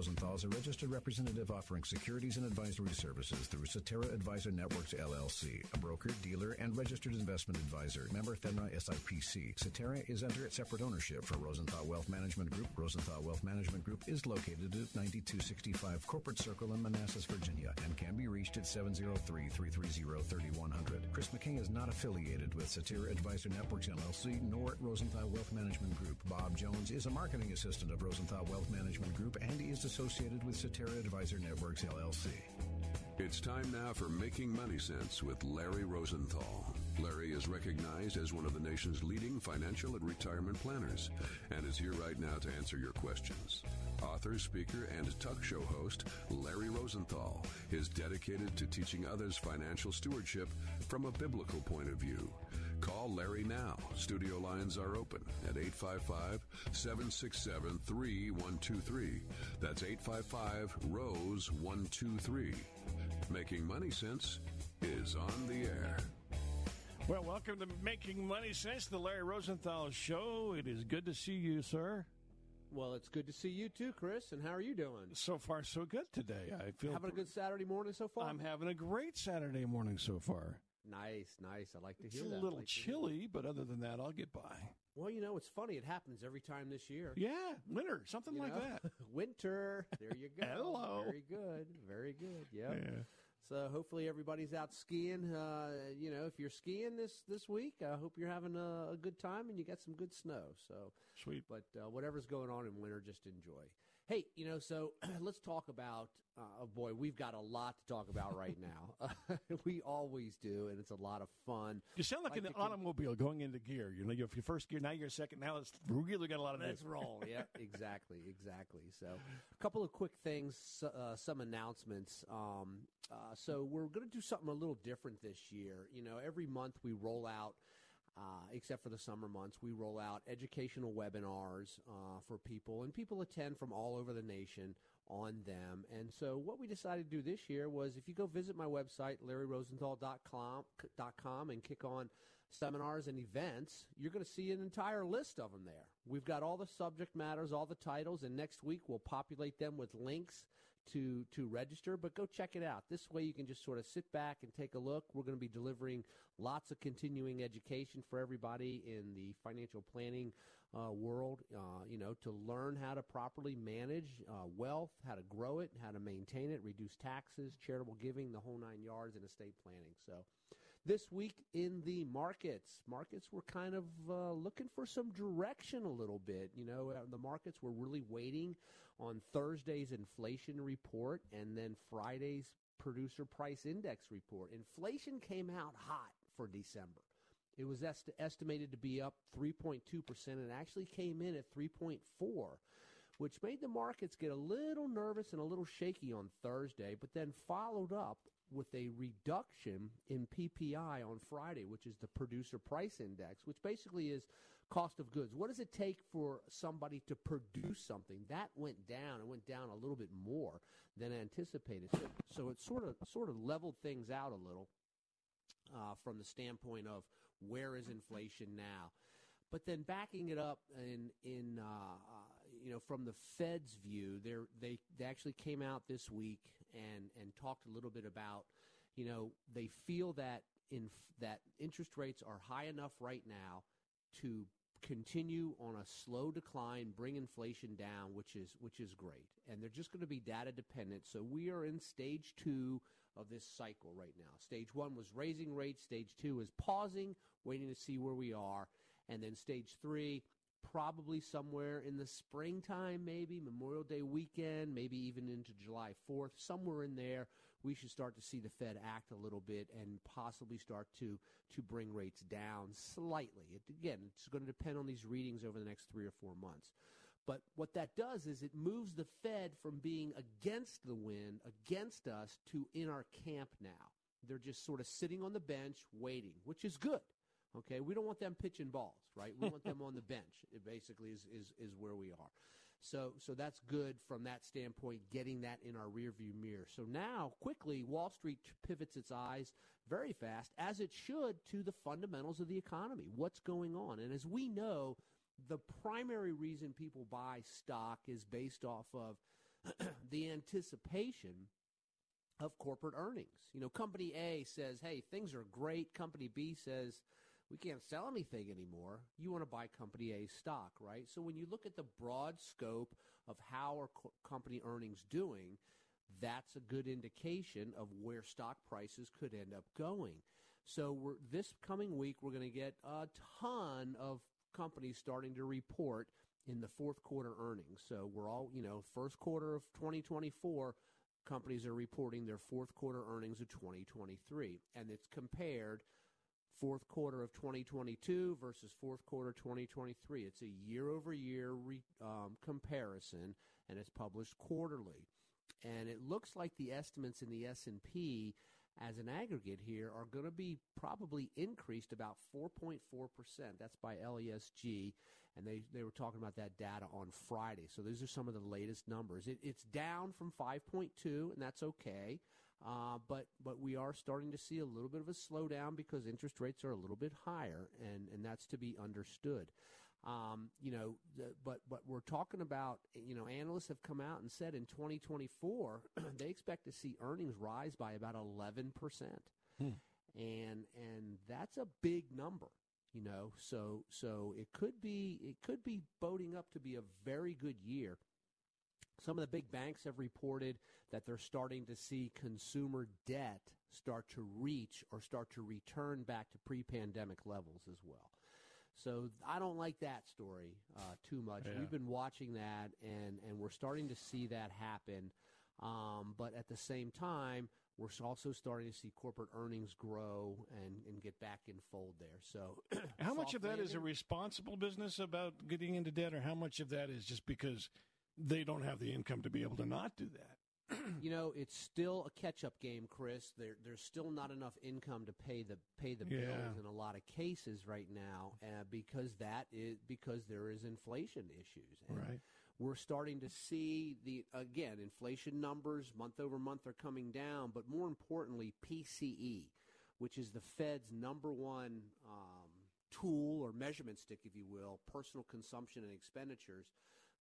Rosenthal is a registered representative offering securities and advisory services through Cetera Advisor Networks LLC, a broker, dealer, and registered investment advisor. Member FINRA SIPC. Cetera is under separate ownership for Rosenthal Wealth Management Group. Rosenthal Wealth Management Group is located at 9265 Corporate Circle in Manassas, Virginia, and can be reached at 703-330-3100. Chris McKay is not affiliated with Cetera Advisor Networks LLC nor Rosenthal Wealth Management Group. Bob Jones is a marketing assistant of Rosenthal Wealth Management Group and is associated with Cetera Advisor Networks LLC. It's time now for Making Money Sense with Larry Rosenthal. Larry is recognized as one of the nation's leading financial and retirement planners and is here right now to answer your questions. Author, speaker, and talk show host Larry Rosenthal is dedicated to teaching others financial stewardship from a biblical point of view. Call Larry now. Studio lines are open at 855 767 3123. That's 855 Rose 123. Making Money Sense is on the air. Well, welcome to Making Money Sense, the Larry Rosenthal Show. It is good to see you, sir. Well, it's good to see you too, Chris. And how are you doing? So far, so good today. I feel having a good Saturday morning so far. I'm having a great Saturday morning so far. Nice, nice. I like to It's hear a that. little like chilly, but other than that, I'll get by. Well, you know, it's funny. It happens every time this year. Yeah, winter, something You like know? that. Winter. There you go. Hello. Very good. Very good. Yep. Yeah. So hopefully everybody's out skiing. Uh, you know, if you're skiing this this week, I hope you're having a, a good time and you got some good snow. So Sweet. but uh, whatever's going on in winter, just enjoy. Hey, you know, so let's talk about. Uh, oh boy, we've got a lot to talk about right now. we always do, and it's a lot of fun. You sound like, Like an automobile going into gear. You know, if you're first gear, now you're second. Now it's really got a lot of Let's this. roll. yeah, exactly, exactly. So, a couple of quick things, uh, some announcements. Um, uh, so, we're going to do something a little different this year. You know, every month we roll out. Uh, except for the summer months, we roll out educational webinars uh, for people, and people attend from all over the nation on them. And so, what we decided to do this year was if you go visit my website, larryrosenthal.com, and kick on seminars and events, you're going to see an entire list of them there. We've got all the subject matters, all the titles, and next week we'll populate them with links to to register. But go check it out. This way you can just sort of sit back and take a look. We're going to be delivering lots of continuing education for everybody in the financial planning uh, world. Uh, you know, to learn how to properly manage uh, wealth, how to grow it, how to maintain it, reduce taxes, charitable giving, the whole nine yards, and estate planning. So this week in the markets. Markets were kind of uh, looking for some direction a little bit. You know, uh, the markets were really waiting on Thursday's inflation report and then Friday's producer price index report. Inflation came out hot for December. It was est- estimated to be up 3.2% and actually came in at 3.4 which made the markets get a little nervous and a little shaky on Thursday, but then followed up with a reduction in PPI on Friday, which is the producer price index, which basically is cost of goods. What does it take for somebody to produce something? That went down. It went down a little bit more than anticipated. So, so it sort of sort of leveled things out a little uh, from the standpoint of where is inflation now. But then backing it up in in uh, uh, you know from the Fed's view, they they they actually came out this week and and talked a little bit about you know they feel that in that interest rates are high enough right now to continue on a slow decline, bring inflation down, which is which is great. And they're just going to be data dependent. So we are in stage 2 of this cycle right now. Stage 1 was raising rates, stage 2 is pausing, waiting to see where we are, and then stage 3 probably somewhere in the springtime maybe Memorial Day weekend, maybe even into July 4th, somewhere in there we should start to see the Fed act a little bit and possibly start to to bring rates down slightly. It, again, it's going to depend on these readings over the next three or four months. But what that does is it moves the Fed from being against the wind, against us, to in our camp now. They're just sort of sitting on the bench waiting, which is good. Okay, we don't want them pitching balls, right? We want them on the bench. It basically is, is is where we are. So so that's good from that standpoint, getting that in our rearview mirror. So now, quickly, Wall Street pivots its eyes very fast, as it should, to the fundamentals of the economy. What's going on? And as we know, the primary reason people buy stock is based off of the anticipation of corporate earnings. You know, company A says, hey, things are great. Company B says, we can't sell anything anymore. You want to buy company A stock, right? So when you look at the broad scope of how are co- company earnings doing, that's a good indication of where stock prices could end up going. So this coming week, we're going to get a ton of companies starting to report in the fourth quarter earnings. So we're all, you know, first quarter of 2024, companies are reporting their fourth quarter earnings of 2023. And it's compared fourth quarter of 2022 versus fourth quarter 2023. It's a year over year um, comparison, and it's published quarterly. And it looks like the estimates in the S&P as an aggregate here are going to be probably increased about 4.4%. That's by LSEG. And they, they were talking about that data on Friday. So these are some of the latest numbers. It, it's down from 5.2, and that's okay. Uh, but but we are starting to see a little bit of a slowdown because interest rates are a little bit higher, and, and that's to be understood. Um, you know, the, but but we're talking about you know analysts have come out and said in 2024 they expect to see earnings rise by about 11 percent, hmm. and and that's a big number. You know, so so it could be it could be boating up to be a very good year. Some of the big banks have reported that they're starting to see consumer debt start to reach or start to return back to pre-pandemic levels as well. So I don't like that story uh, too much. Yeah. We've been watching that, and and we're starting to see that happen. Um, but at the same time, we're also starting to see corporate earnings grow and, and get back in fold there. So, how much of that landing? is a responsible business about getting into debt, or how much of that is just because they don't have the income to be able to not do that? you know, it's still a catch-up game, Chris. There, there's still not enough income to pay the pay the bills yeah. in a lot of cases right now, uh, because that is because there is inflation issues. And right. We're starting to see the again inflation numbers month over month are coming down, but more importantly, PCE, which is the Fed's number one um, tool or measurement stick, if you will, personal consumption and expenditures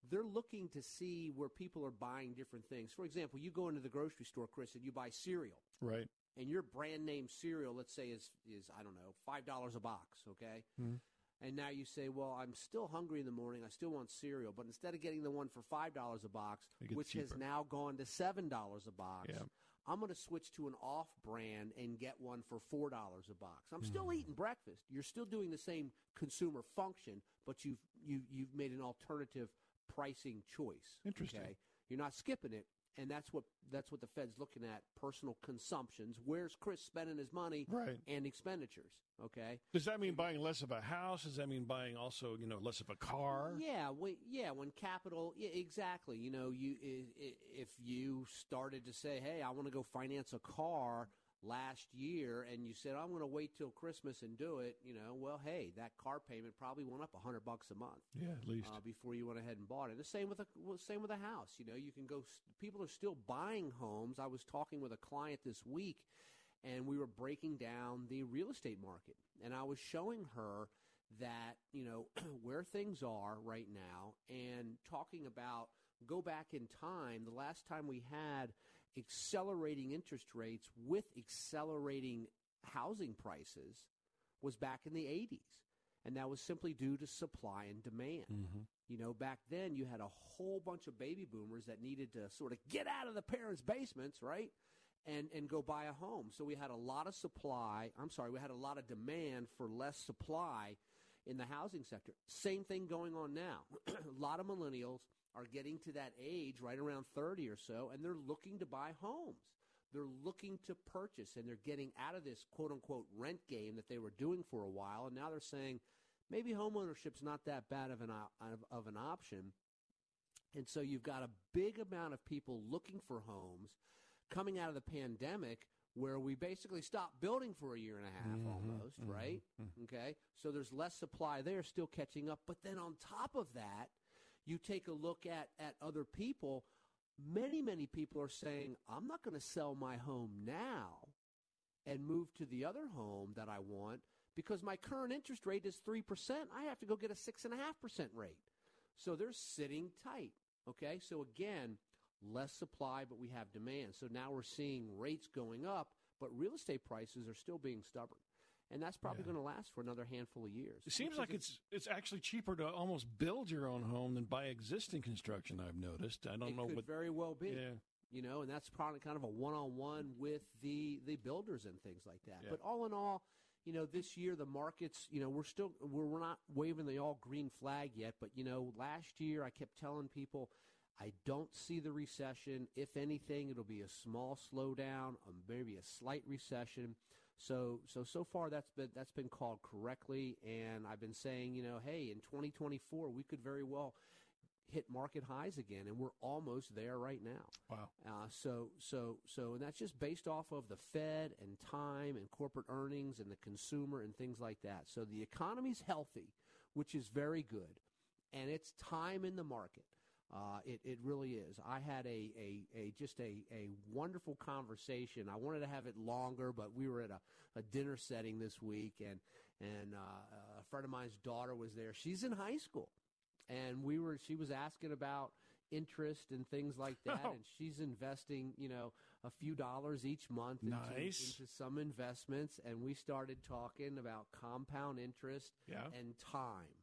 they're looking to see where people are buying different things. For example, you go into the grocery store, Chris, and you buy cereal. Right. And your brand name cereal, let's say, is is I don't know five dollars a box. Okay. Mm-hmm. And now you say, well, I'm still hungry in the morning. I still want cereal, but instead of getting the one for five dollars a box, which cheaper. has now gone to seven dollars a box, yeah. I'm going to switch to an off-brand and get one for four dollars a box. I'm still eating breakfast. You're still doing the same consumer function, but you've you, you've made an alternative pricing choice. Interesting. Okay? You're not skipping it, and that's what that's what the Fed's looking at: personal consumptions. Where's Chris spending his money? Right. And expenditures. Okay. Does that mean buying less of a house? Does that mean buying also, you know, less of a car? Yeah. When, yeah. When capital, yeah, exactly. You know, you if you started to say, "Hey, I want to go finance a car," last year and you said, I'm going to wait till Christmas and do it, you know, well, hey, that car payment probably went up a hundred bucks a month. Yeah, at least uh, before you went ahead and bought it. The same with a well, same with a house. You know, you can go. People are still buying homes. I was talking with a client this week, and we were breaking down the real estate market, and I was showing her that you know where things are right now, and talking about go back in time. The last time we had accelerating interest rates with accelerating housing prices was back in the 80s. And that was simply due to supply and demand. Mm-hmm. You know, back then you had a whole bunch of baby boomers that needed to sort of get out of the parents' basements, right? And, and go buy a home. So we had a lot of supply. I'm sorry, we had a lot of demand for less supply in the housing sector. Same thing going on now. a lot of millennials are getting to that age right around 30 or so, and they're looking to buy homes. They're looking to purchase and they're getting out of this quote unquote rent game that they were doing for a while. And now they're saying maybe homeownership's not that bad of an, of, of an option. And so you've got a big amount of people looking for homes coming out of the pandemic where we basically stopped building for a year and a half mm-hmm, almost, mm-hmm, right? Mm-hmm. Okay. So there's less supply there, still catching up. But then on top of that, you take a look at, at other people. Many, many people are saying, I'm not going to sell my home now and move to the other home that I want because my current interest rate is 3%. I have to go get a 6.5% rate. So they're sitting tight. Okay. So again, less supply, but we have demand. So now we're seeing rates going up, but real estate prices are still being stubborn. And that's probably yeah. going to last for another handful of years. It seems like it's it's actually cheaper to almost build your own home than buy existing construction. I've noticed. I don't it know could what very well be. Yeah. You know, and that's probably kind of a one-on-one with the the builders and things like that. Yeah. But all in all, you know, this year the markets, you know, we're still we're, we're not waving the all green flag yet. But you know, last year I kept telling people I don't see the recession. If anything, it'll be a small slowdown, um, maybe a slight recession. So, so so far that's been that's been called correctly, and I've been saying, you know, hey, in 2024 we could very well hit market highs again, and we're almost there right now. Wow. Uh, so, so, so, and that's just based off of the Fed and time and corporate earnings and the consumer and things like that. So the economy's healthy, which is very good, and it's time in the market. Uh, it, it really is. I had a, a, a just a, a wonderful conversation. I wanted to have it longer, but we were at a, a dinner setting this week, and and uh, a friend of mine's daughter was there. She's in high school, and we were. She was asking about interest and things like that, oh. and she's investing, you know, a few dollars each month into, nice. into some investments. And we started talking about compound interest yeah. and time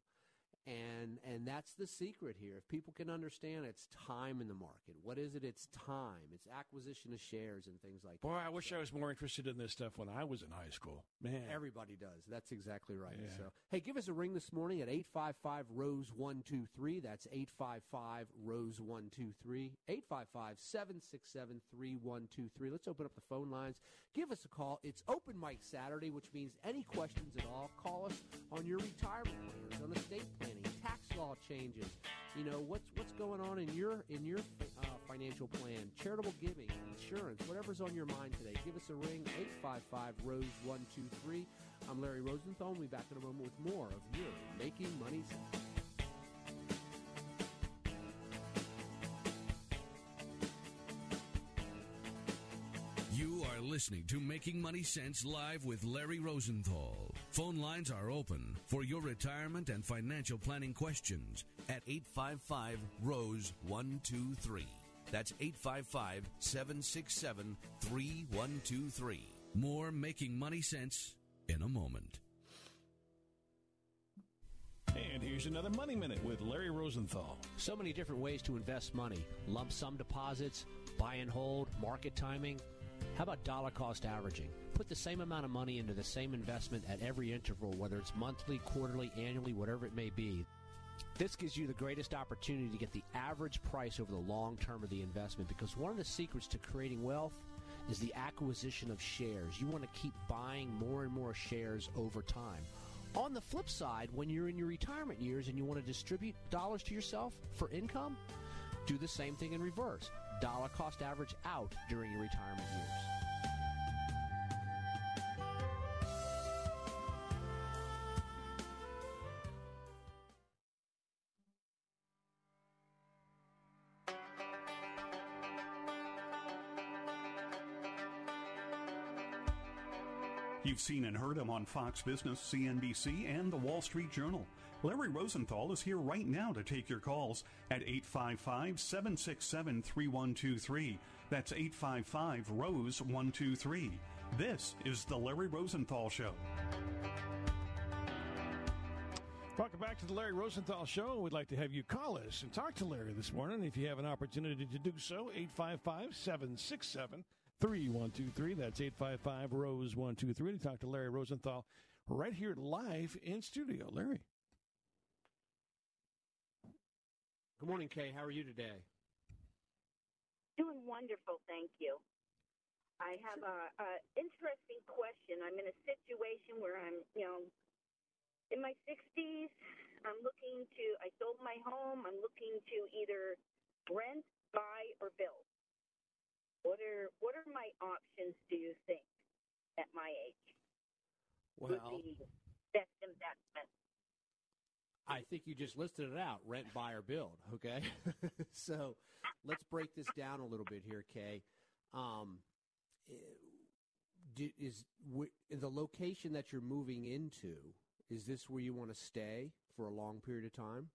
and and that's the secret here. If people can understand, it's time in the market. What is it? It's time. It's acquisition of shares and things like Boy, that. Boy, I wish so, I was more interested in this stuff when I was in high school. Man, everybody does. That's exactly right. Yeah. So, hey, give us a ring this morning at eight five five Rose one two three. That's eight five five Rose one two three. Eight five five seven six seven three one two three. Let's open up the phone lines. Give us a call. It's open mic Saturday, which means any questions at all, call us on your retirement plans, on estate planning tax law changes. You know what's what's going on in your in your uh, financial plan, charitable giving, insurance, whatever's on your mind today. Give us a ring 855 Rose one two three. I'm Larry Rosenthal. We'll be back in a moment with more of your Making Money Sense. You are listening to Making Money Sense live with Larry Rosenthal. Phone lines are open for your retirement and financial planning questions at 855 Rose 123. That's 855 767 3123. More Making Money Sense in a moment. And here's another Money Minute with Larry Rosenthal. So many different ways to invest money lump sum deposits, buy and hold, market timing. How about dollar cost averaging? put the same amount of money into the same investment at every interval, whether it's monthly, quarterly, annually, whatever it may be. This gives you the greatest opportunity to get the average price over the long term of the investment because one of the secrets to creating wealth is the acquisition of shares. You want to keep buying more and more shares over time. On the flip side, when you're in your retirement years and you want to distribute dollars to yourself for income, do the same thing in reverse. Dollar cost average out during your retirement years. You've seen and heard him on Fox Business, CNBC, and the Wall Street Journal. Larry Rosenthal is here right now to take your calls at 855 767 3123. That's 855 Rose 123. This is The Larry Rosenthal Show. Welcome back to the Larry Rosenthal Show. We'd like to have you call us and talk to Larry this morning. If you have an opportunity to do so, 855 767 3123. That's 855 Rose 123 to talk to Larry Rosenthal right here live in studio. Larry. Good morning, Kay. How are you today? Doing wonderful, thank you. I have a, a interesting question. I'm in a situation where I'm, you know, in my 60s. I'm looking to. I sold my home. I'm looking to either rent, buy, or build. What are what are my options? Do you think at my age would Well, be best investment? I think you just listed it out: rent, buy, or build. Okay, so let's break this down a little bit here, Kay. Um, eh, is the location that you're moving into? Is this where you want to stay for a long period of time?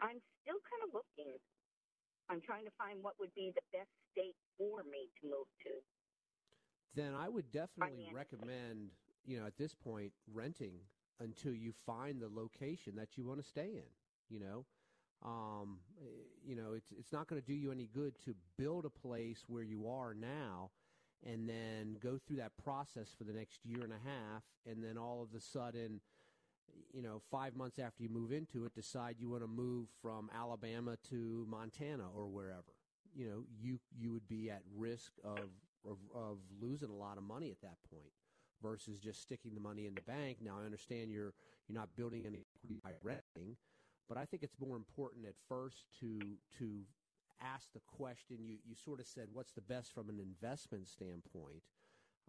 I'm still kind of looking. I'm trying to find what would be the best state for me to move to. Then I would definitely recommend, you know, at this point, renting until you find the location that you want to stay in. You know, um, you know, it's it's not going to do you any good to build a place where you are now, and then go through that process for the next year and a half, and then all of a sudden, you know, five months after you move into it, decide you want to move from Alabama to Montana or wherever. You know, you you would be at risk of of, of losing a lot of money at that point versus just sticking the money in the bank. Now I understand you're you're not building any equity by renting, but I think it's more important at first to to ask the question. You you sort of said, what's the best from an investment standpoint?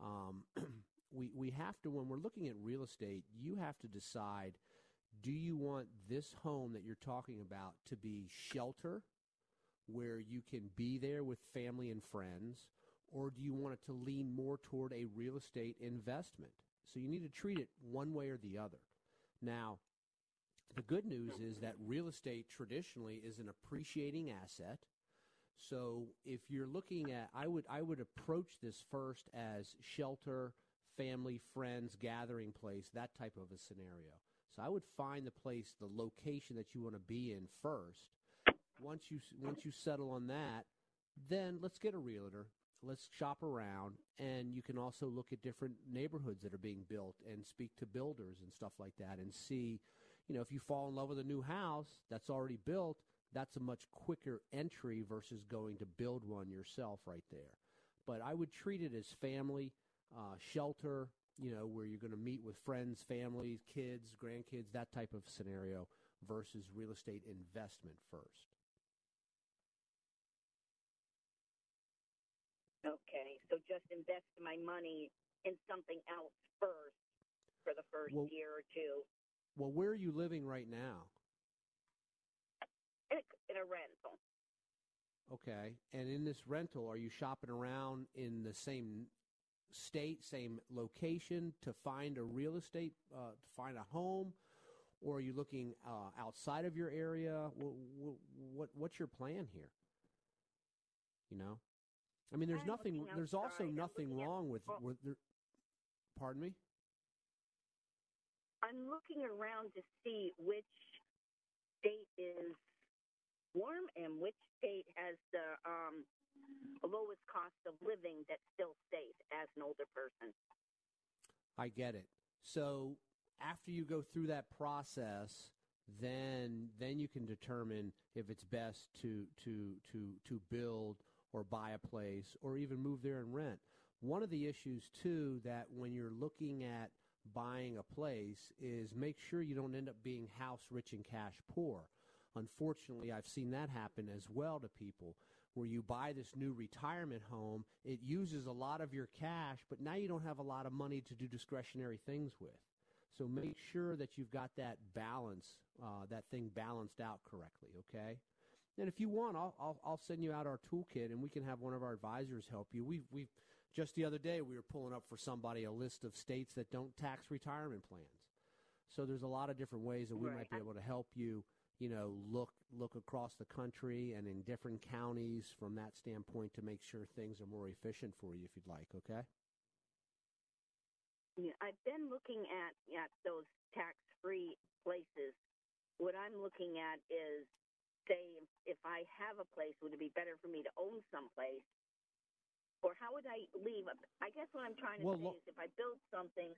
Um, we we have to when we're looking at real estate, you have to decide: do you want this home that you're talking about to be shelter, where you can be there with family and friends, or do you want it to lean more toward a real estate investment? So you need to treat it one way or the other. Now, the good news is that real estate traditionally is an appreciating asset. So if you're looking at I would I would approach this first as shelter, family, friends, gathering place, that type of a scenario. So I would find the place, the location that you want to be in first. Once you once you settle on that, then let's get a realtor. Let's shop around, and you can also look at different neighborhoods that are being built and speak to builders and stuff like that, and see, you know, if you fall in love with a new house that's already built, that's a much quicker entry versus going to build one yourself right there. But I would treat it as family, uh, shelter, you know, where you're going to meet with friends, families, kids, grandkids, that type of scenario versus real estate investment first. Okay, so just invest my money in something else first for the first Well- year or two Well, where are you living right now? in a, in a rental. Okay. And in this rental, are you shopping around in the same state, same location to find a real estate, uh, to find a home? Or are you looking uh, outside of your area? What, what, what's your plan here? You know? I mean, there's I'm nothing, there's also outside. Nothing at- wrong with, well- with the, pardon me? I'm looking around to see which state is warm and which state has the um, lowest cost of living that's still safe as an older person. I get it. So after you go through that process, then then you can determine if it's best to to to to build or buy a place or even move there and rent. One of the issues too that when you're looking at buying a place is make sure you don't end up being house rich and cash poor. Unfortunately, I've seen that happen as well to people where you buy this new retirement home, it uses a lot of your cash, but now you don't have a lot of money to do discretionary things with. So make sure that you've got that balance, uh, that thing balanced out correctly, okay? And if you want, I'll, I'll, I'll send you out our toolkit and we can have one of our advisors help you. We've, we've, just the other day, we were pulling up for somebody a list of states that don't tax retirement plans. So there's a lot of different ways that we Right. might be able to help you, you know, look look across the country and in different counties from that standpoint to make sure things are more efficient for you if you'd like, okay? Yeah, I've been looking at at those tax-free places. What I'm looking at is, say, if I have a place, would it be better for me to own someplace, or how would I leave? A, I guess what I'm trying to Well, say lo- is, if I build something,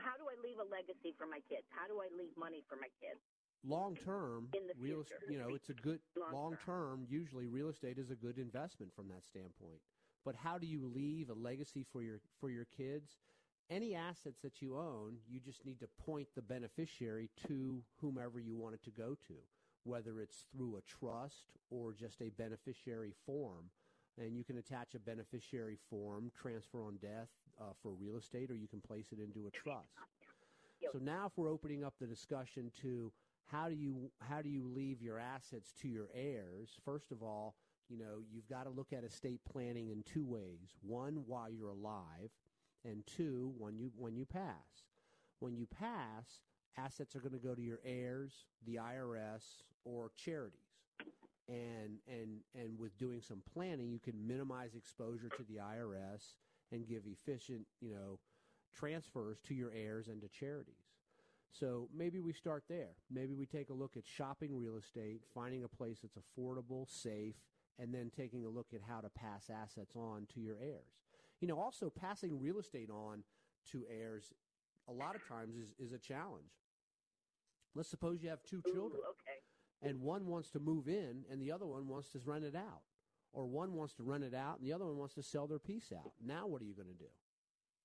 how do I leave a legacy for my kids? How do I leave money for my kids? long term In the real future. you know it's a good long term usually real estate is a good investment from that standpoint but how do you leave a legacy for your for your kids? Any assets that you own, you just need to point the beneficiary to whomever you want it to go to, whether it's through a trust or just a beneficiary form. And you can attach a beneficiary form, transfer on death uh, for real estate, or you can place it into a trust. So now, if we're opening up the discussion to how do you how do you leave your assets to your heirs? First of all, you know you've got to look at estate planning in two ways. One, while you're alive, and two, when you when you pass. When you pass, assets are going to go to your heirs, the IRS, or charities. And and and with doing some planning, you can minimize exposure to the IRS and give efficient, you know, transfers to your heirs and to charities. So maybe we start there. Maybe we take a look at shopping real estate, finding a place that's affordable, safe, and then taking a look at how to pass assets on to your heirs. You know, also passing real estate on to heirs a lot of times is, is a challenge. Let's suppose you have two children. Ooh. And one wants to move in and the other one wants to rent it out. Or one wants to rent it out and the other one wants to sell their piece out. Now what are you going to do?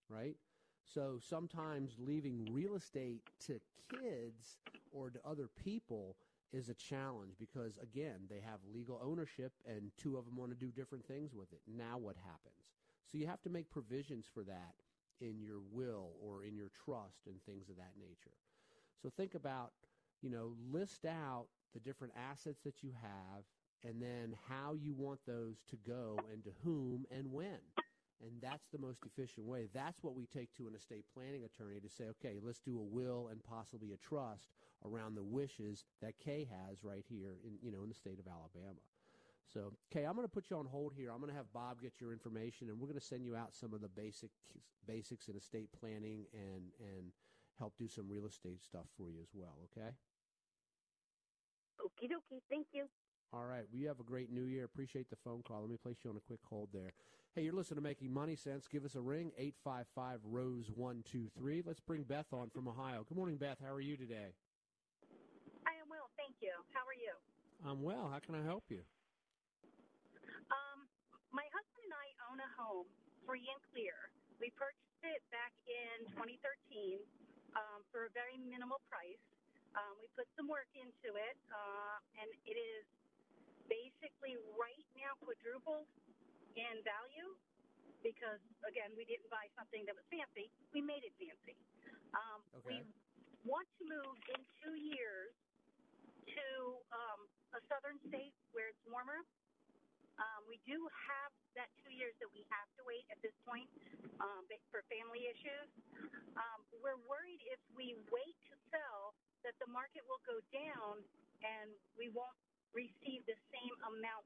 Right? So sometimes leaving real estate to kids or to other people is a challenge because again, they have legal ownership and two of them want to do different things with it. Now what happens? So you have to make provisions for that in your will or in your trust and things of that nature. So think about, you know, list out the different assets that you have and then how you want those to go and to whom and when. And that's the most efficient way. That's what we take to an estate planning attorney to say, okay, let's do a will and possibly a trust around the wishes that Kay has right here in you know in the state of Alabama. So, Kay, I'm going to put you on hold here. I'm going to have Bob get your information, and we're going to send you out some of the basic basics in estate planning and and help do some real estate stuff for you as well. Okay. Okie dokie. Thank you. All right. We have a great new year. Appreciate the phone call. Let me place you on a quick hold there. Hey, you're listening to Making Money Sense. Give us a ring, 855 Rose 123. Let's bring Beth on from Ohio. Good morning, Beth. How are you today? I am well, thank you. How are you? I'm well. How can I help you? Um, my husband and I own a home, free and clear. We purchased it back in 2013 um, for a very minimal price. Um, we put some work into it, uh, and it is basically right now quadrupled in value because, again, we didn't buy something that was fancy. We made it fancy. Um, Okay. We want to move in two years to um, a southern state where it's warmer. Um, we do have that two years that we have to wait at this point um, for family issues. Um, we're worried if we wait to sell that the market will go down and we won't receive the same amount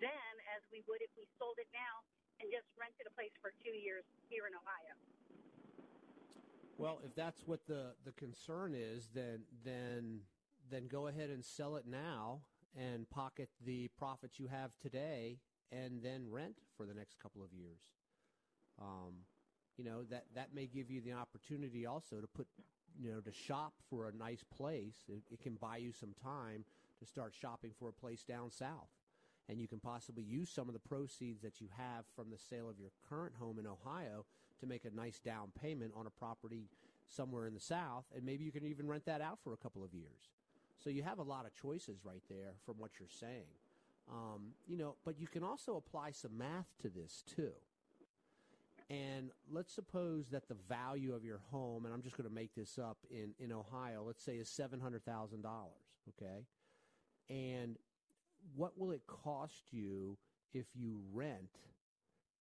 then as we would if we sold it now and just rented a place for two years here in Ohio. Well, if that's what the, the concern is, then then then go ahead and sell it now and pocket the profits you have today, and then rent for the next couple of years. Um, you know that that may give you the opportunity also to put you know to shop for a nice place. It, it can buy you some time to start shopping for a place down south. And you can possibly use some of the proceeds that you have from the sale of your current home in Ohio to make a nice down payment on a property somewhere in the south. And maybe you can even rent that out for a couple of years. So you have a lot of choices right there from what you're saying. Um, you know, but you can also apply some math to this too. And let's suppose that the value of your home, and I'm just going to make this up in, in Ohio, let's say is $700,000, okay? And what will it cost you if you rent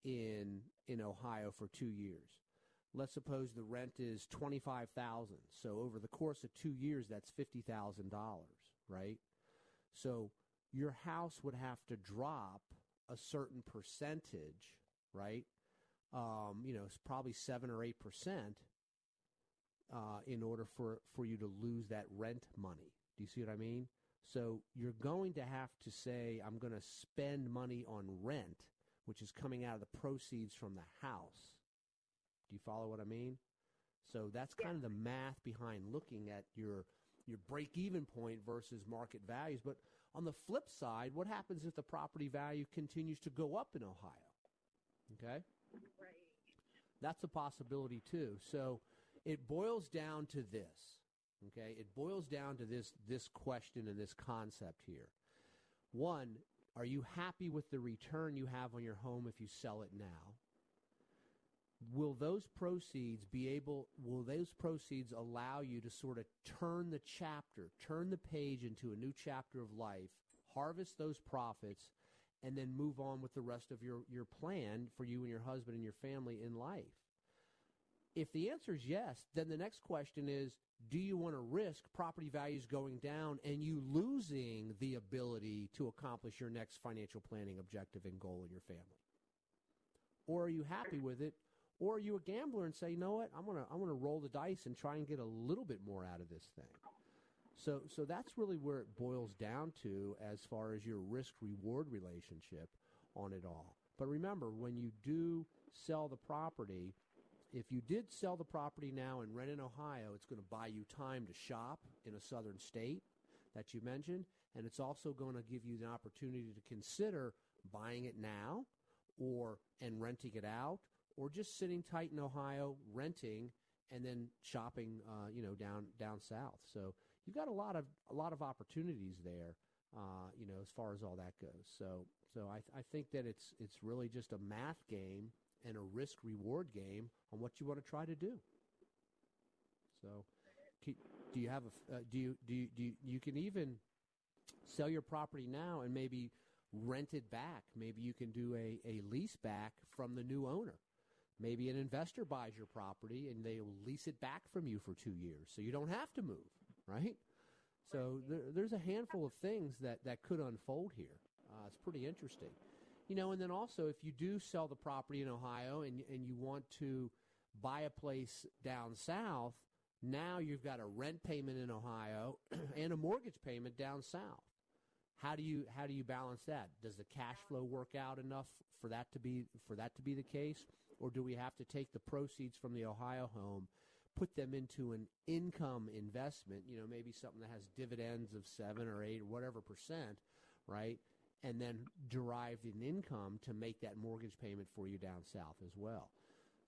in in Ohio for 2 years? Let's suppose the rent is 25,000. So over the course of 2 years that's $50,000, right? So your house would have to drop a certain percentage, right? Um, you know, it's probably 7 or 8% uh, in order for, for you to lose that rent money. Do you see what I mean? So you're going to have to say, I'm going to spend money on rent, which is coming out of the proceeds from the house. Do you follow what I mean? So that's kind of the math behind looking at your your break even point versus market values. But on the flip side, what happens if the property value continues to go up in Ohio? Okay? That's a possibility too. So it boils down to this. Okay? It boils down to this this question and this concept here. One, are you happy with the return you have on your home if you sell it now? Will those proceeds be able will those proceeds allow you to sort of turn the chapter, turn the page into a new chapter of life, harvest those profits and then move on with the rest of your, your plan for you and your husband and your family in life? If the answer is yes, then the next question is do you want to risk property values going down and you losing the ability to accomplish your next financial planning objective and goal in your family? Or are you happy with it? Or are you a gambler and say, you know what, I'm gonna I'm gonna roll the dice and try and get a little bit more out of this thing. So so that's really where it boils down to as far as your risk reward relationship on it all. But remember, when you do sell the property, if you did sell the property now and rent in Ohio, it's going to buy you time to shop in a southern state that you mentioned, and it's also going to give you the opportunity to consider buying it now or and renting it out or just sitting tight in Ohio renting and then shopping uh, you know down down south. So you've got a lot of a lot of opportunities there, uh, you know, as far as all that goes. So so I, I think that it's it's really just a math game and a risk reward game on what you want to try to do. So, do you have a uh, do you do you, do you, you can even sell your property now and maybe rent it back. Maybe you can do a, a lease back from the new owner. Maybe an investor buys your property and they will lease it back from you for two years, so you don't have to move, right? So there, there's a handful of things that, that could unfold here. Uh, it's pretty interesting. You know, and then also if you do sell the property in Ohio and, and you want to buy a place down south, now you've got a rent payment in Ohio and a mortgage payment down south. How do you how do you balance that? Does the cash flow work out enough for that to be for that to be the case, or do we have to take the proceeds from the Ohio home, put them into an income investment? You know, maybe something that has dividends of seven or eight or whatever percent, right? And then derive an income to make that mortgage payment for you down south as well.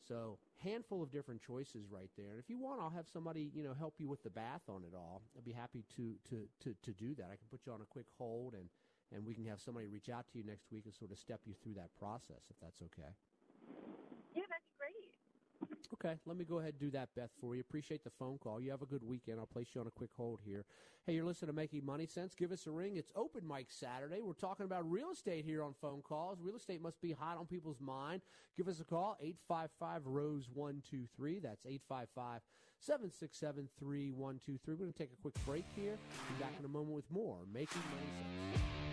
So, handful of different choices right there. And if you want, I'll have somebody, you know, help you with the bath on it all. I'd be happy to to to, to do that. I can put you on a quick hold and and we can have somebody reach out to you next week and sort of step you through that process if that's okay. Okay, let me go ahead and do that, Beth, for you. Appreciate the phone call. You have a good weekend. I'll place you on a quick hold here. Hey, you're listening to Making Money Sense. Give us a ring. It's open mic Saturday. We're talking about real estate here on phone calls. Real estate must be hot on people's mind. Give us a call, 855 Rose 123. That's 855 767 3123. We're going to take a quick break here. Be back in a moment with more Making Money Sense.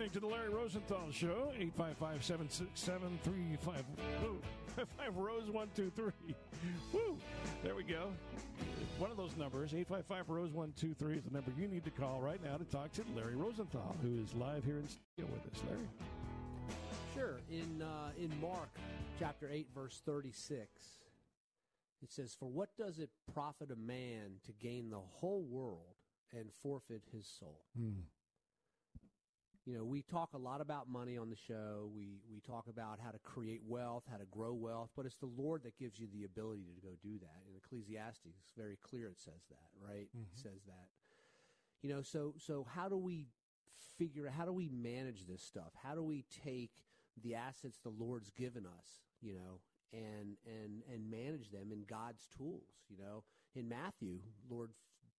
listening to the Larry Rosenthal Show, 855 767 35 Rose 123. Woo! There we go. One of those numbers, 855 Rose 123, is the number you need to call right now to talk to Larry Rosenthal, who is live here in studio with us. Larry? Sure. In, uh, in Mark chapter 8, verse 36, it says, For what does it profit a man to gain the whole world and forfeit his soul? Hmm. You know, we talk a lot about money on the show. We we talk about how to create wealth, how to grow wealth, but it's the Lord that gives you the ability to go do that. In Ecclesiastes, it's very clear it says that, right? Mhm. It says that. You know, so so how do we figure how do we manage this stuff? How do we take the assets the Lord's given us, you know, and and and manage them in God's tools, you know? In Matthew, Lord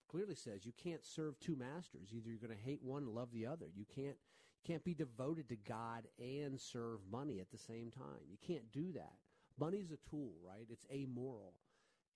clearly says you can't serve two masters. Either you're going to hate one and love the other. You can't can't be devoted to God and serve money at the same time. You can't do that. Money's a tool, right? It's amoral.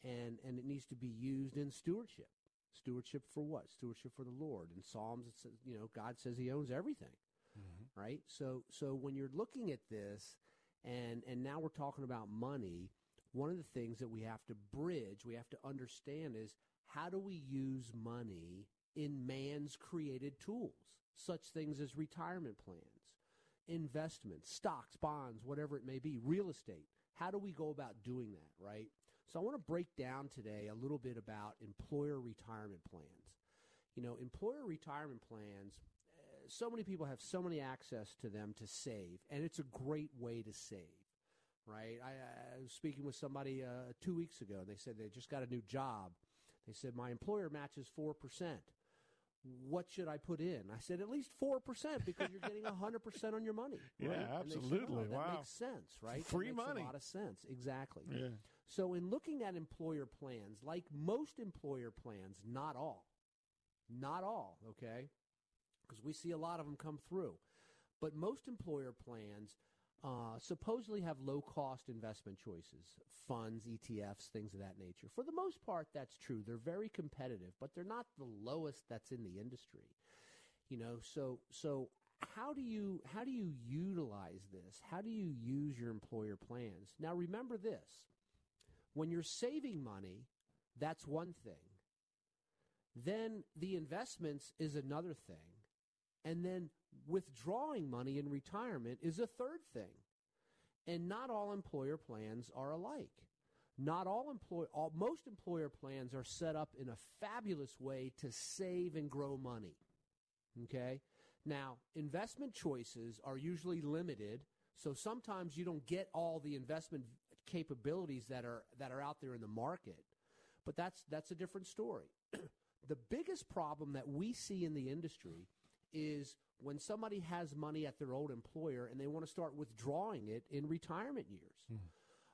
And and it needs to be used in stewardship. Stewardship for what? Stewardship for the Lord. In Psalms it says, you know, God says he owns everything. Mm-hmm. Right? So so when you're looking at this and and now we're talking about money, one of the things that we have to bridge, we have to understand is how do we use money in man's created tools, such things as retirement plans, investments, stocks, bonds, whatever it may be, real estate. How do we go about doing that, right? So I want to break down today a little bit about employer retirement plans. You know, employer retirement plans, uh, so many people have so many access to them to save, and it's a great way to save right? I, I was speaking with somebody uh, two weeks ago, and they said they just got a new job. They said my employer matches four percent. What should I put in? I said at least four percent because you're getting hundred percent on your money. Yeah, right? And they said, absolutely. "Oh, that Wow. makes sense, right? That Free makes money. A lot of sense, exactly. Yeah. So in looking at employer plans, like most employer plans, not all, not all, okay, because we see a lot of them come through, but most employer plans uh, supposedly have low cost investment choices, funds, ETFs, things of that nature. For the most part, that's true. They're very competitive, but they're not the lowest that's in the industry. You know, so so how do you how do you utilize this? How do you use your employer plans? Now remember this. When you're saving money, that's one thing. Then the investments is another thing. And then withdrawing money in retirement is a third thing. And not all employer plans are alike. Not all employer, all, most employer plans are set up in a fabulous way to save and grow money. Okay? Now, investment choices are usually limited, so sometimes you don't get all the investment capabilities that are that are out there in the market. But that's that's a different story. the biggest problem that we see in the industry is when somebody has money at their old employer and they want to start withdrawing it in retirement years. Hmm.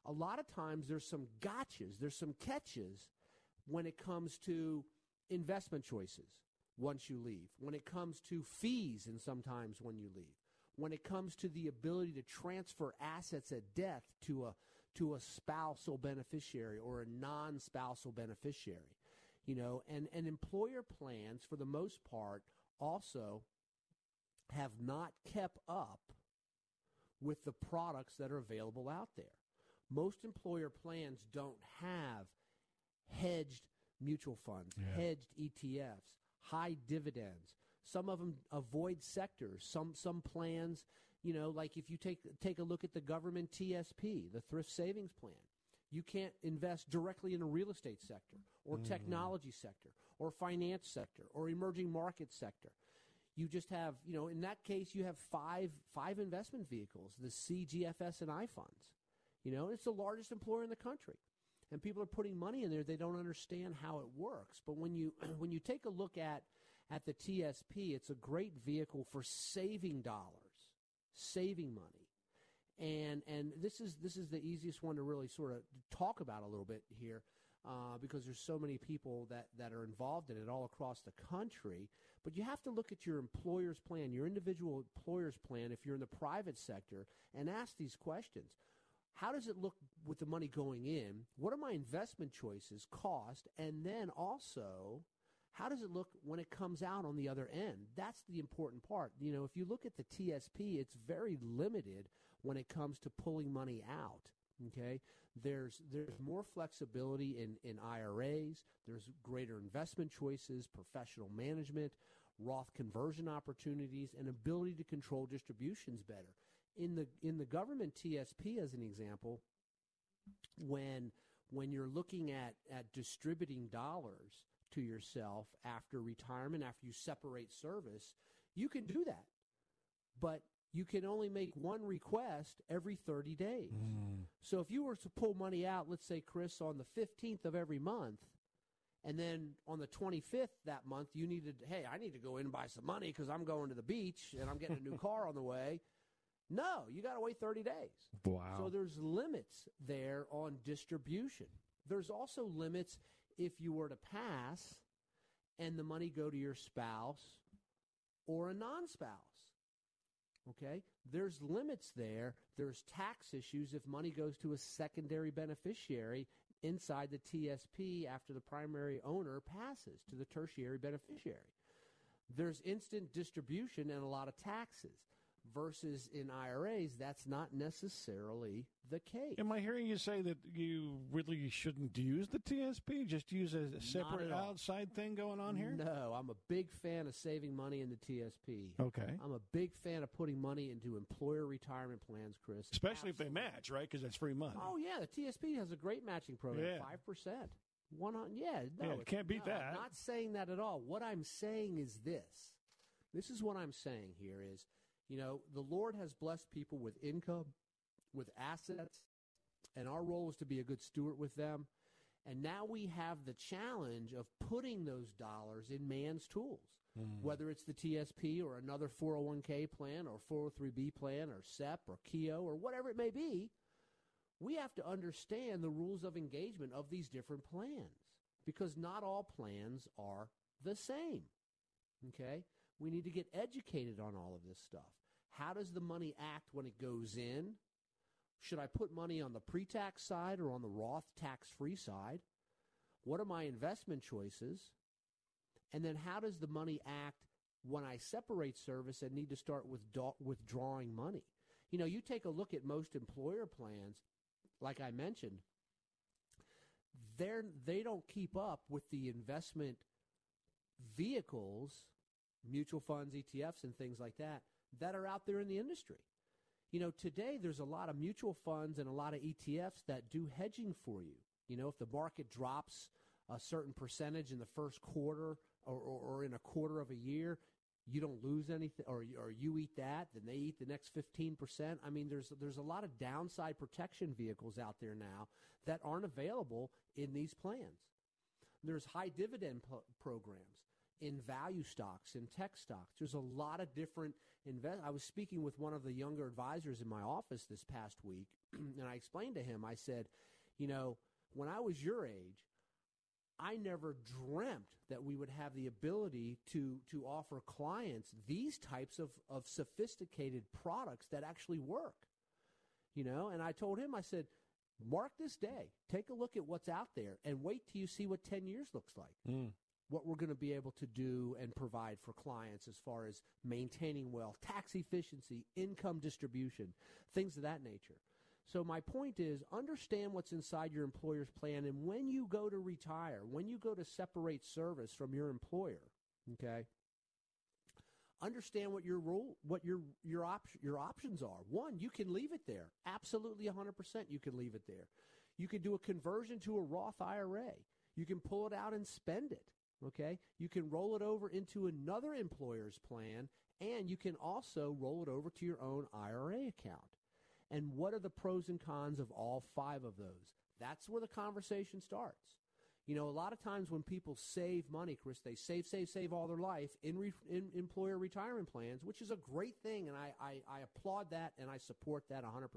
A lot of times there's some gotchas, there's some catches when it comes to investment choices once you leave, when it comes to fees and sometimes when you leave, when it comes to the ability to transfer assets at death to a to a spousal beneficiary or a non-spousal beneficiary. You know, and, and employer plans for the most part also have not kept up with the products that are available out there. Most employer plans don't have hedged mutual funds, Yeah. hedged ETFs, high dividends. Some of them avoid sectors. Some some plans, you know, like if you take take a look at the government TSP, the thrift savings plan, you can't invest directly in a real estate sector or Mhm. technology sector or finance sector or emerging market sector. You just have, you know, in that case, you have five five investment vehicles: the CGFS and I funds. You know, it's the largest employer in the country, and people are putting money in there. They don't understand how it works. But when you when you take a look at at the TSP, it's a great vehicle for saving dollars, saving money, and and this is this is the easiest one to really sort of talk about a little bit here. Uh, because there's so many people that, that are involved in it all across the country. But you have to look at your employer's plan, your individual employer's plan, if you're in the private sector, and ask these questions. How does it look with the money going in? What are my investment choices, cost? And then also, How does it look when it comes out on the other end? That's the important part. You know, if you look at the TSP, it's very limited when it comes to pulling money out. Okay, there's there's more flexibility in in IRAs. There's greater investment choices, professional management, Roth conversion opportunities, and ability to control distributions better. In the in the government TSP, as an example, when when you're looking at at distributing dollars to yourself after retirement, after you separate service, you can do that. But you can only make one request every 30 days. Mm. So if you were to pull money out, let's say, Chris, on the 15th of every month, and then on the 25th that month, you needed, hey, I need to go in and buy some money because I'm going to the beach and I'm getting a new car on the way. No, you got to wait 30 days. Wow. So there's limits there on distribution. There's also limits if you were to pass and the money go to your spouse or a non-spouse. Okay? There's limits there. There's tax issues if money goes to a secondary beneficiary inside the TSP after the primary owner passes to the tertiary beneficiary. There's instant distribution and a lot of taxes versus in IRAs, that's not necessarily the case. Am I hearing you say that you really shouldn't use the TSP? Just use a separate outside thing going on here? No, I'm a big fan of saving money in the TSP. Okay. I'm a big fan of putting money into employer retirement plans, Chris. Especially Absolutely. if they match, right? Because that's free money. Oh, yeah. The TSP has a great matching program, yeah. 5%. One on, yeah, no, yeah, can't beat no, that. I'm not saying that at all. What I'm saying is this. This is what I'm saying here is – you know, the Lord has blessed people with income, with assets, and our role is to be a good steward with them. And now we have the challenge of putting those dollars in man's tools, mm. whether it's the TSP or another 401k plan or 403b plan or SEP or Keogh or whatever it may be. We have to understand the rules of engagement of these different plans because not all plans are the same. Okay? We need to get educated on all of this stuff. How does the money act when it goes in? Should I put money on the pre tax side or on the Roth tax free side? What are my investment choices? And then how does the money act when I separate service and need to start withdraw- withdrawing money? You know, you take a look at most employer plans, like I mentioned, they're, they don't keep up with the investment vehicles, mutual funds, ETFs, and things like that that are out there in the industry. You know, today there's a lot of mutual funds and a lot of ETFs that do hedging for you. You know, if the market drops a certain percentage in the first quarter or, or, or in a quarter of a year, you don't lose anything, or, or you eat that, then they eat the next 15%. I mean, there's, there's a lot of downside protection vehicles out there now that aren't available in these plans. There's high dividend programs in value stocks, in tech stocks. There's a lot of different invest. I was speaking with one of the younger advisors in my office this past week, and I explained to him. I said, you know, when I was your age, I never dreamt that we would have the ability to to offer clients these types of, of sophisticated products that actually work. You know, and I told him, I said, mark this day, take a look at what's out there, and wait till you see what ten years looks like. Mm what we're going to be able to do and provide for clients as far as maintaining wealth, tax efficiency, income distribution, things of that nature. So my point is understand what's inside your employer's plan and when you go to retire, when you go to separate service from your employer, okay? Understand what your role, what your your op- your options are. One, you can leave it there. Absolutely 100% you can leave it there. You can do a conversion to a Roth IRA. You can pull it out and spend it. Okay? You can roll it over into another employer's plan, and you can also roll it over to your own IRA account. And what are the pros and cons of all five of those? That's where the conversation starts. You know, a lot of times when people save money, Chris, they save, save, save all their life in, re- in employer retirement plans, which is a great thing, and I, I, I applaud that and I support that 100%.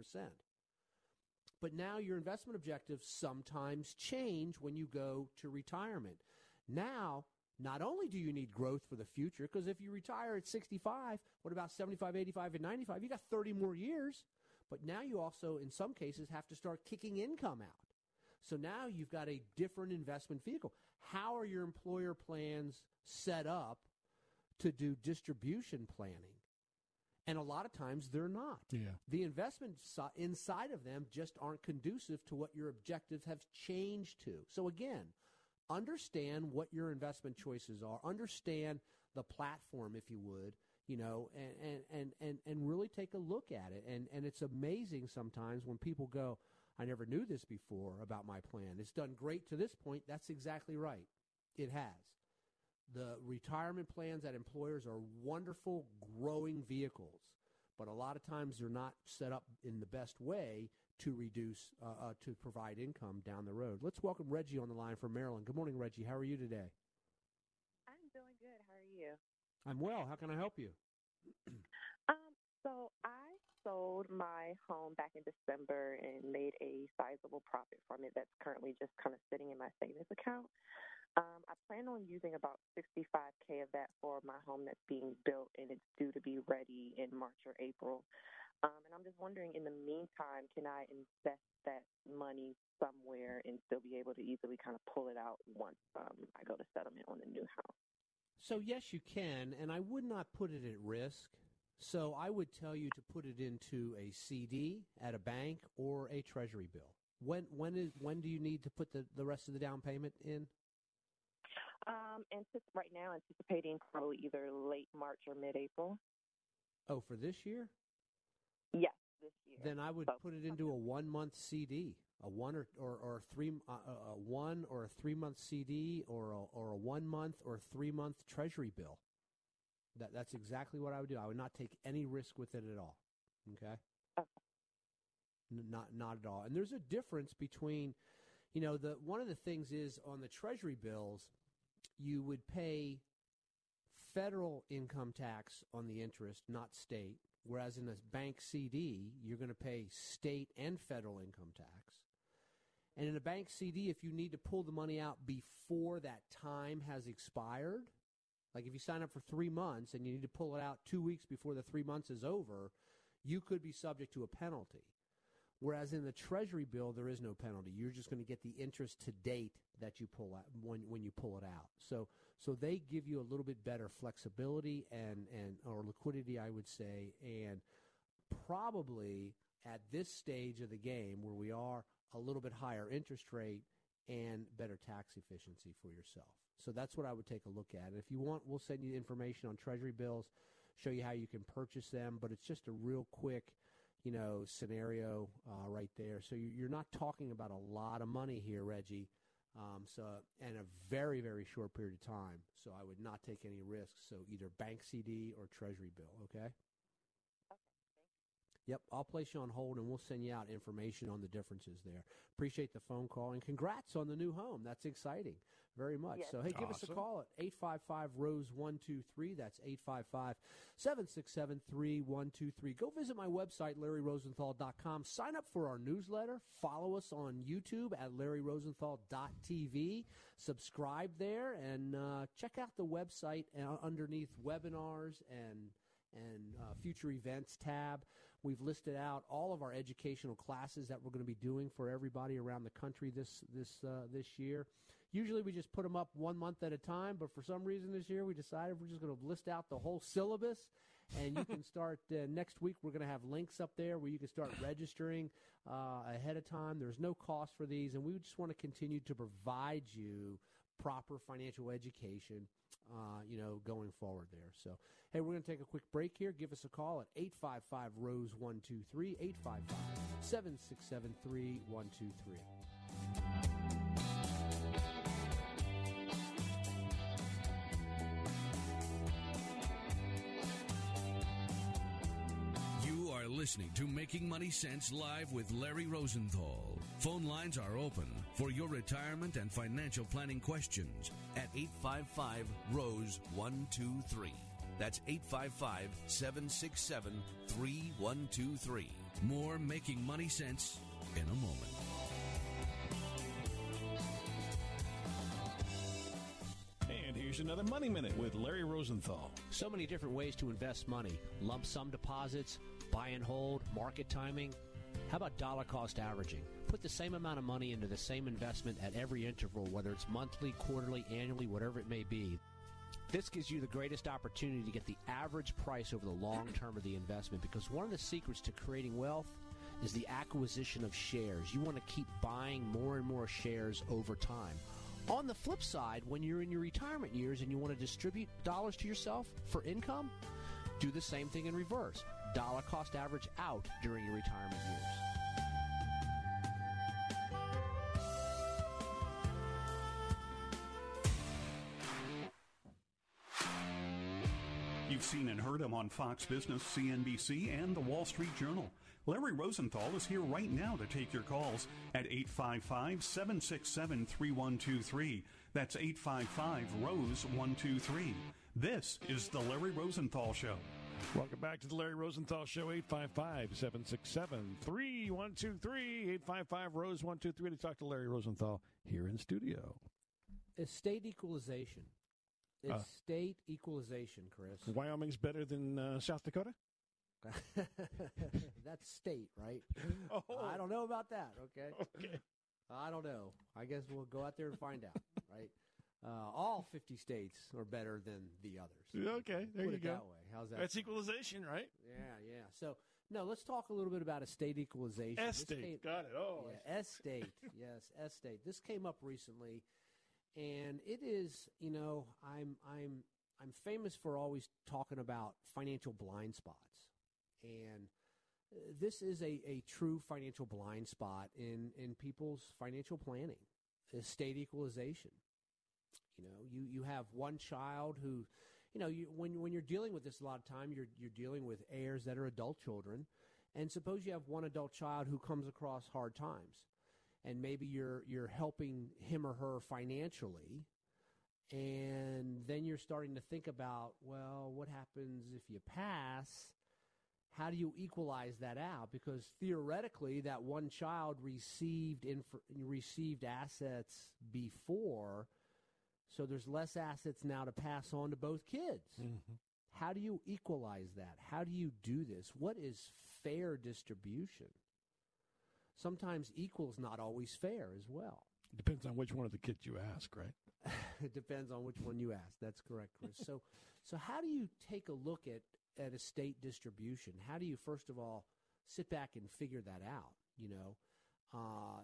But now your investment objectives sometimes change when you go to retirement. Now, not only do you need growth for the future, because if you retire at 65, what about 75, 85, and 95? You got 30 more years. But now you also, in some cases, have to start kicking income out. So now you've got a different investment vehicle. how are your employer plans set up to do distribution planning? And a lot of times they're not. Yeah. The investments inside of them just aren't conducive to what your objectives have changed to. So again, understand what your investment choices are. Understand the platform, if you would, you know, and, and, and, and really take a look at it. And, and it's amazing sometimes when people go, I never knew this before about my plan. It's done great to this point. That's exactly right. It has. The retirement plans at employers are wonderful, growing vehicles, but a lot of times they're not set up in the best way to reduce, uh, uh, to provide income down the road. Let's welcome Reggie on the line from Maryland. Good morning, Reggie. How are you today? I'm doing good. How are you? I'm well. How can I help you? um, so I sold my home back in December and made a sizable profit from it that's currently just kind of sitting in my savings account. Um, I plan on using about 65K of that for my home that's being built and it's due to be ready in March or April. Um, and I'm just wondering, in the meantime, can I invest that money somewhere and still be able to easily kind of pull it out once um, I go to settlement on the new house? So, yes, you can, and I would not put it at risk. So, I would tell you to put it into a CD at a bank or a treasury bill. When when is when do you need to put the, the rest of the down payment in? Um, and right now, anticipating probably either late March or mid-April. Oh, for this year? Yes, this year. Then I would so, put it into a one-month CD, a one or or, or three, uh, a one or a three-month CD, or a, or a one-month or three-month Treasury bill. That that's exactly what I would do. I would not take any risk with it at all. Okay. Okay. N- not not at all. And there's a difference between, you know, the one of the things is on the Treasury bills you would pay federal income tax on the interest, not state. Whereas in a bank CD, you're going to pay state and federal income tax. And in a bank CD, if you need to pull the money out before that time has expired, like if you sign up for three months and you need to pull it out two weeks before the three months is over, you could be subject to a penalty. Whereas in the Treasury bill, there is no penalty. You're just going to get the interest to date that you pull out when when you pull it out. So so they give you a little bit better flexibility and and or liquidity, I would say, and probably at this stage of the game where we are a little bit higher interest rate and better tax efficiency for yourself. So that's what I would take a look at. And if you want, we'll send you information on Treasury bills, show you how you can purchase them. But it's just a real quick you know, scenario uh, right there. So you're not talking about a lot of money here, Reggie. Um, so and a very very short period of time. So I would not take any risks. So either bank CD or Treasury bill. Okay. Yep, I'll place you on hold and we'll send you out information on the differences there. Appreciate the phone call and congrats on the new home. That's exciting very much. Yes. So, hey, give us a call at 855 Rose 123. That's 855 767 3123. Go visit my website, LarryRosenthal.com. Sign up for our newsletter. Follow us on YouTube at LarryRosenthal.tv. Subscribe there and uh, check out the website uh, underneath webinars and and uh, future events tab. We've listed out all of our educational classes that we're going to be doing for everybody around the country this this uh, this year. Usually we just put them up one month at a time, but for some reason this year we decided we're just going to list out the whole syllabus. And you can start uh, next week. We're going to have links up there where you can start registering uh, ahead of time. There's no cost for these, and we just want to continue to provide you proper financial education uh, you know, going forward there. So, hey, we're going to take a quick break here. Give us a call at 855 Rose 123, 855 767 3123. Listening to Making Money Sense live with Larry Rosenthal. Phone lines are open for your retirement and financial planning questions at 855 Rose 123. That's 855 767 3123. More Making Money Sense in a moment. And here's another Money Minute with Larry Rosenthal. So many different ways to invest money lump sum deposits, buy and hold, market timing. How about dollar cost averaging? Put the same amount of money into the same investment at every interval, whether it's monthly, quarterly, annually, whatever it may be. This gives you the greatest opportunity to get the average price over the long term of the investment because one of the secrets to creating wealth is the acquisition of shares. You want to keep buying more and more shares over time. On the flip side, when you're in your retirement years and you want to distribute dollars to yourself for income, do the same thing in reverse. Dollar cost average out during your retirement years. You've seen and heard him on Fox Business, CNBC, and the Wall Street Journal. Larry Rosenthal is here right now to take your calls at 855 767 3123. That's 855 Rose 123. This is The Larry Rosenthal Show. Welcome back to the Larry Rosenthal Show, 855 767 3123. 855 Rose 123 to talk to Larry Rosenthal here in studio. Estate equalization. It's Uh. state equalization, Chris. Wyoming's better than uh, South Dakota? That's state, right? Oh. I don't know about that. Okay. Okay. I don't know. I guess we'll go out there and find out. Right. Uh, all 50 states are better than the others. Okay, there Put you it go. That way. How's that? That's equalization, right? Yeah, yeah. So no, let's talk a little bit about estate equalization. Estate. Got it. Oh, yeah, estate. yes, estate. This came up recently, and it is. You know, I'm I'm I'm famous for always talking about financial blind spots, and uh, this is a, a true financial blind spot in in people's financial planning, estate equalization. You know, you, you have one child who, you know, you, when when you're dealing with this a lot of time, you're you're dealing with heirs that are adult children, and suppose you have one adult child who comes across hard times, and maybe you're you're helping him or her financially, and then you're starting to think about, well, what happens if you pass? How do you equalize that out? Because theoretically, that one child received inf- received assets before, so there's less assets now to pass on to both kids. How do you equalize that? How do you do this? What is fair distribution? Sometimes equal is not always fair as well. Depends on which one of the kids you ask, right? it depends on which one you ask. That's correct, Chris. so, so how do you take a look at at estate distribution? How do you first of all sit back and figure that out? You know, uh,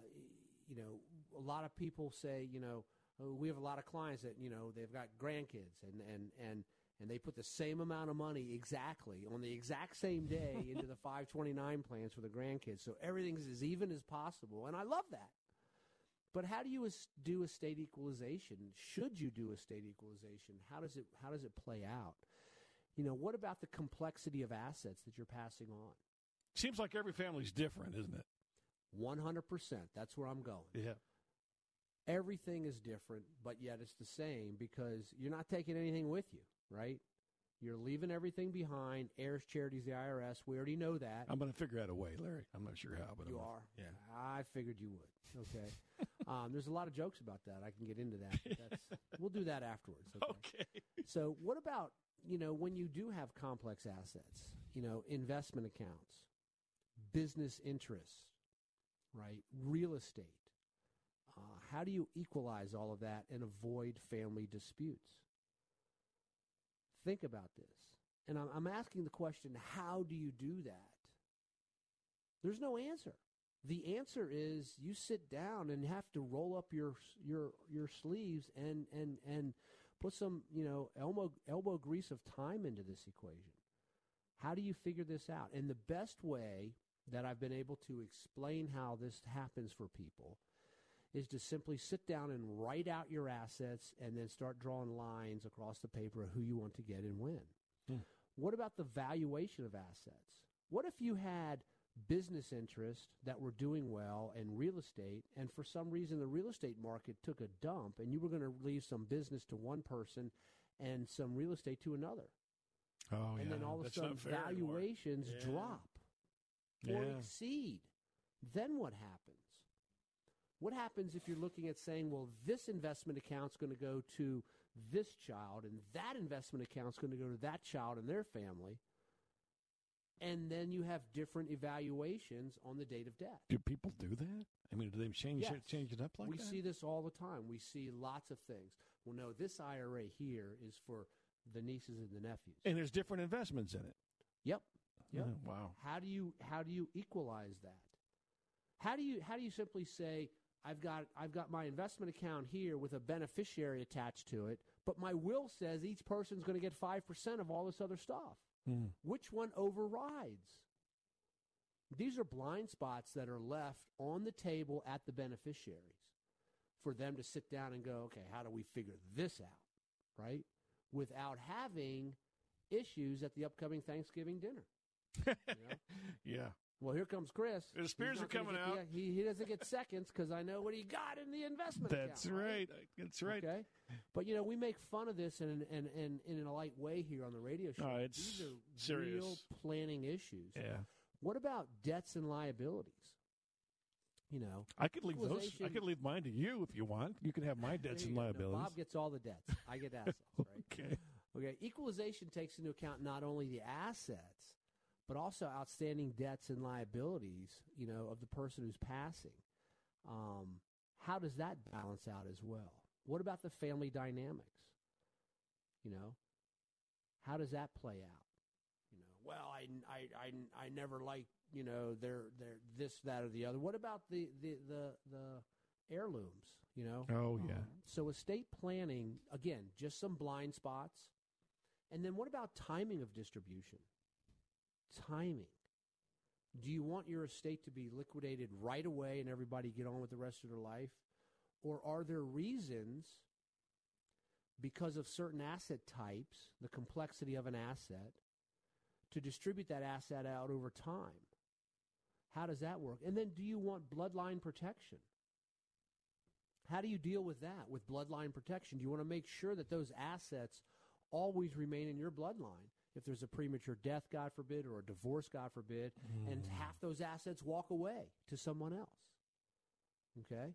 you know, a lot of people say, you know, Uh, we have a lot of clients that you know they've got grandkids and and and and they put the same amount of money exactly on the exact same day into the 529 plans for the grandkids. So everything's as even as possible, and I love that. But how do you do estate equalization? Should you do estate equalization? How does it how does it play out? You know, what about the complexity of assets that you're passing on? Seems like every family's different, isn't it? 100%. That's where I'm going. Yeah. Everything is different, but yet it's the same because you're not taking anything with you, right? You're leaving everything behind. Heirs, charities, the IRS. We already know that. I'm going to figure out a way, Larry. I'm not sure how, but You I'm are. Yeah. I figured you would. Okay. um, there's a lot of jokes about that. I can get into that. That's, we'll do that afterwards. Okay? okay. So, what about you know when you do have complex assets? You know, investment accounts, business interests, right? Real estate. Uh, how do you equalize all of that and avoid family disputes? Think about this. And I'm, I'm asking the question how do you do that? There's no answer. The answer is you sit down and have to roll up your your your sleeves and and and put some you know elbow elbow grease of time into this equation. How do you figure this out? And the best way that I've been able to explain how this happens for people is to simply sit down and write out your assets and then start drawing lines across the paper of who you want to get and when. Hmm. What about the valuation of assets? What if you had business interests that were doing well and real estate, and for some reason the real estate market took a dump, and you were going to leave some business to one person and some real estate to another? Oh, and yeah. then all of a sudden not fair anymore. valuations Yeah. drop or Yeah. exceed. Then what happens? What happens if you're looking at saying, well, this investment account's going to go to this child, and that investment account's going to go to that child and their family? and then you have different evaluations on the date of death. Do people do that? I mean, do they change Yes. it, change it up like we that? see this all the time. We see lots of things. Well, no, this IRA here is for the nieces and the nephews. and there's different investments in it. Yep. Oh, yep. Yeah, wow. How do you how do you equalize that? How do you how do you simply say I've got I've got my investment account here with a beneficiary attached to it, but my will says each person's going to get 5% of all this other stuff. Hmm. Which one overrides? These are blind spots that are left on the table at the beneficiaries for them to sit down and go, okay, how do we figure this out? Right? Without having issues at the upcoming Thanksgiving dinner. You know? Yeah. Well, here comes Chris. The spears are coming get the- out. he, he doesn't get seconds because I know what he got in the investment That's account, right. That's right. Okay. But, you know, we make fun of this in, in, in, in a light way here on the radio show. No, it's These are serious. real planning issues. Yeah. What about debts and liabilities? You know, I could leave those. I could leave mine to you if you want. You can have my debts and go. No, liabilities. Bob gets all the debts. I get assets, right? okay. Okay. Equalization takes into account not only the assets, but also outstanding debts and liabilities, you know, of the person who's passing. Um, how does that balance out as well? What about the family dynamics? You know, how does that play out? You know, well, I, I, I, I never liked, you know, their, their, this, that, or the other. What about the, the, the, the heirlooms, you know? Oh, yeah. Um, so estate planning, again, just some blind spots. And then what about timing of distribution? Timing. Do you want your estate to be liquidated right away and everybody get on with the rest of their life? Or are there reasons because of certain asset types, the complexity of an asset, to distribute that asset out over time? How does that work? And then do you want bloodline protection? How do you deal with that with bloodline protection? Do you want to make sure that those assets always remain in your bloodline? If there's a premature death, God forbid, or a divorce, God forbid, and half those assets walk away to someone else. Okay?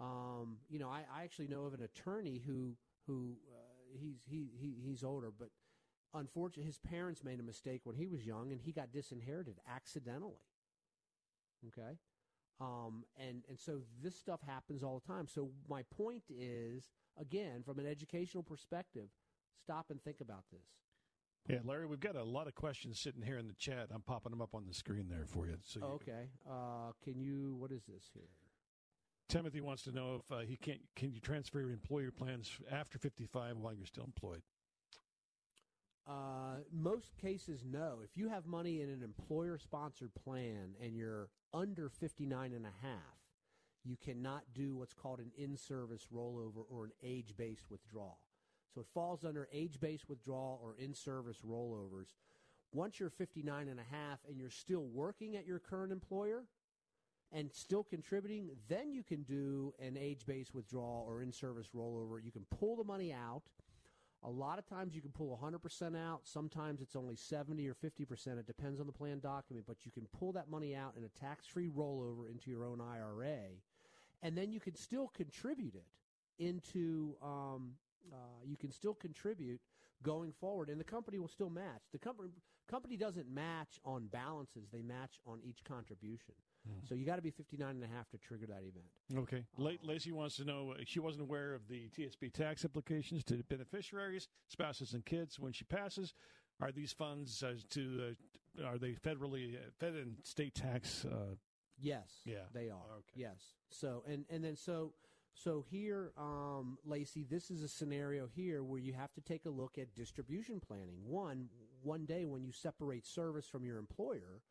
Um, you know, I, I actually know of an attorney who who uh, he's he, he he's older, but unfortunately, his parents made a mistake when he was young, and he got disinherited accidentally. Okay, um, and and so this stuff happens all the time. So my point is, again, from an educational perspective, stop and think about this. Yeah, Larry, we've got a lot of questions sitting here in the chat. I'm popping them up on the screen there for you. So you can- Okay, uh, can you? What is this here? Timothy wants to know if uh, he can't. Can you transfer your employer plans after 55 while you're still employed? Uh, most cases, no. If you have money in an employer sponsored plan and you're under 59 and a half, you cannot do what's called an in service rollover or an age based withdrawal. So it falls under age based withdrawal or in service rollovers. Once you're 59 and a half and you're still working at your current employer and still contributing, then you can do an age based withdrawal or in service rollover. You can pull the money out. A lot of times you can pull 100% out. Sometimes it's only 70 or 50%. It depends on the plan document, but you can pull that money out in a tax free rollover into your own IRA. And then you can still contribute it into, um, uh, you can still contribute going forward, and the company will still match. The company, company doesn't match on balances, they match on each contribution. So you got to be 59 and a half to trigger that event. Okay. La- Lacey wants to know uh, she wasn't aware of the TSP tax implications to beneficiaries, spouses, and kids when she passes. Are these funds uh, to uh, are they federally uh, fed and state tax? Uh, Yes. Yeah. They are. Okay. Yes. So and and then so so here, um, Lacey, this is a scenario here where you have to take a look at distribution planning. One one day when you separate service from your employer,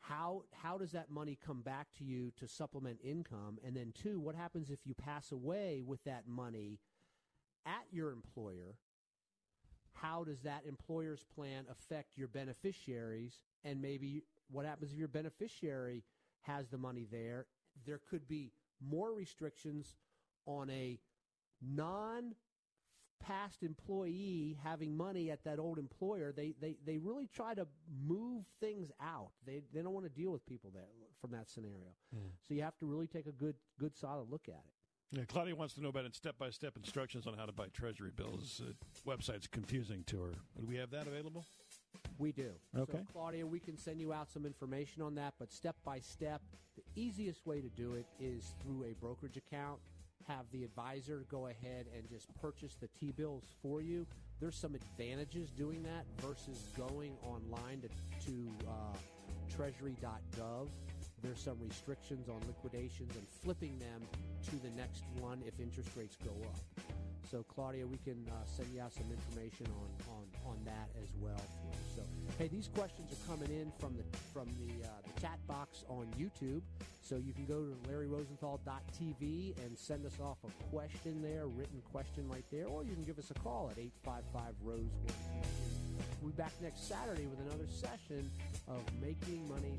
how how does that money come back to you to supplement income? And then two, what happens if you pass away with that money at your employer? How does that employer's plan affect your beneficiaries? And maybe what happens if your beneficiary has the money there? There could be more restrictions on a non past employee having money at that old employer. They, they, they really try to move things out. They, they don't want to deal with people there from that scenario. So you have to really take a good, good solid look at it. yeah, Claudia wants to know about step by step instructions on how to buy treasury bills. Uh, website's confusing to her. Do we have that available? We do. Okay. So, Claudia, we can send you out some information on that, but step by step, easiest way to do it is through a brokerage account. Have the advisor go ahead and just purchase the T bills for you. There's some advantages doing that versus going online to, to uh, treasury.gov. There's some restrictions on liquidations and flipping them to the next one if interest rates go up. So, Claudia, we can uh, send you out some information on, on, on that as well. So, hey, these questions are coming in from the from the, uh, the chat box on YouTube. So you can go to LarryRosenthal.tv and send us off a question there, written question right there, or you can give us a call at 855 Rose 1. We'll be back next Saturday with another session of Making Money